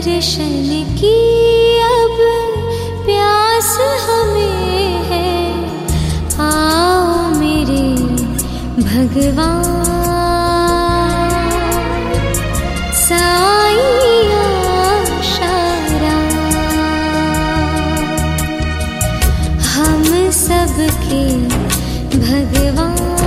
शन की अब प्यास हमें है। आओ मेरे भगवान। साई हम सबके भगवान।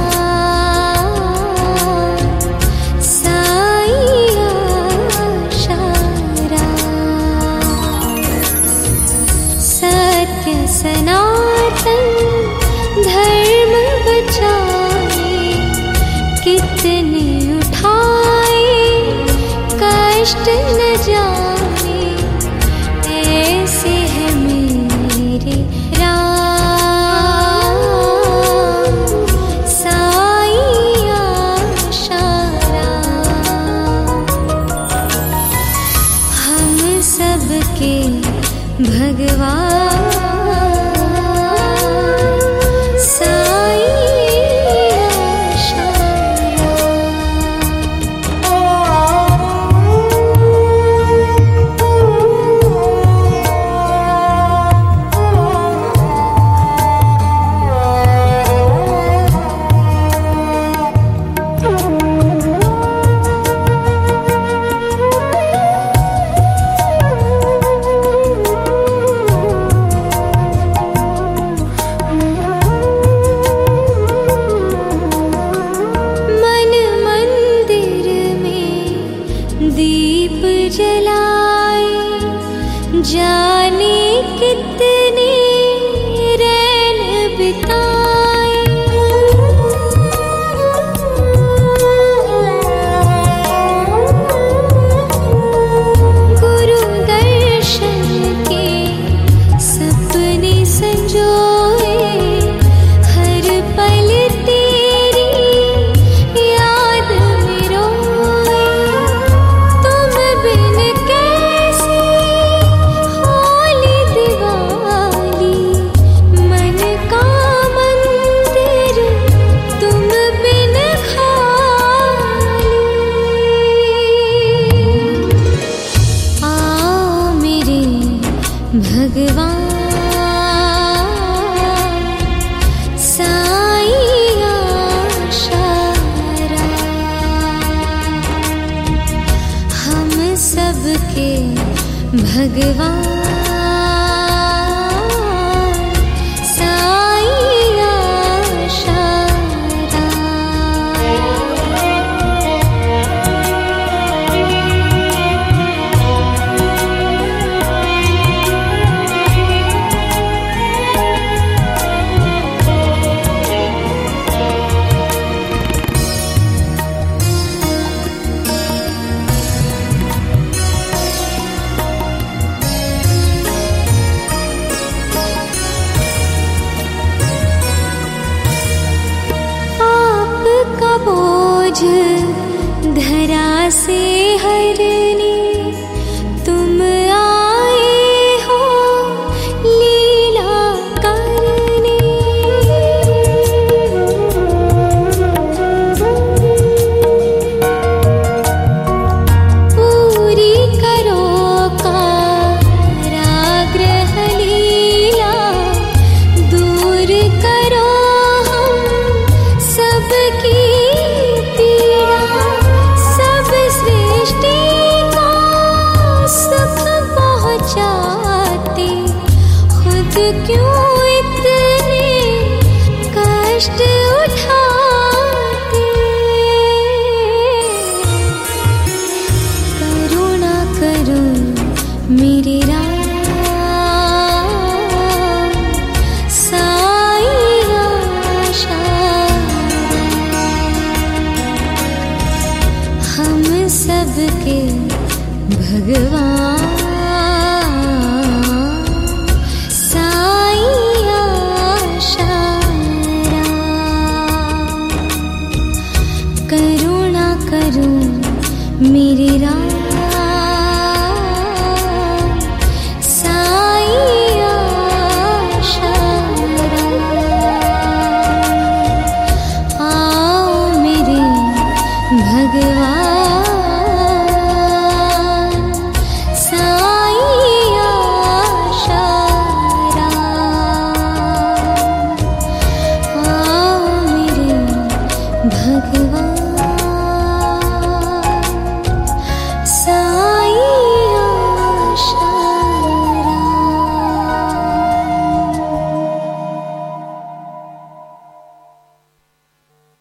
भगवान। धरा से के भगवान। करुणा करूँ मेरी राह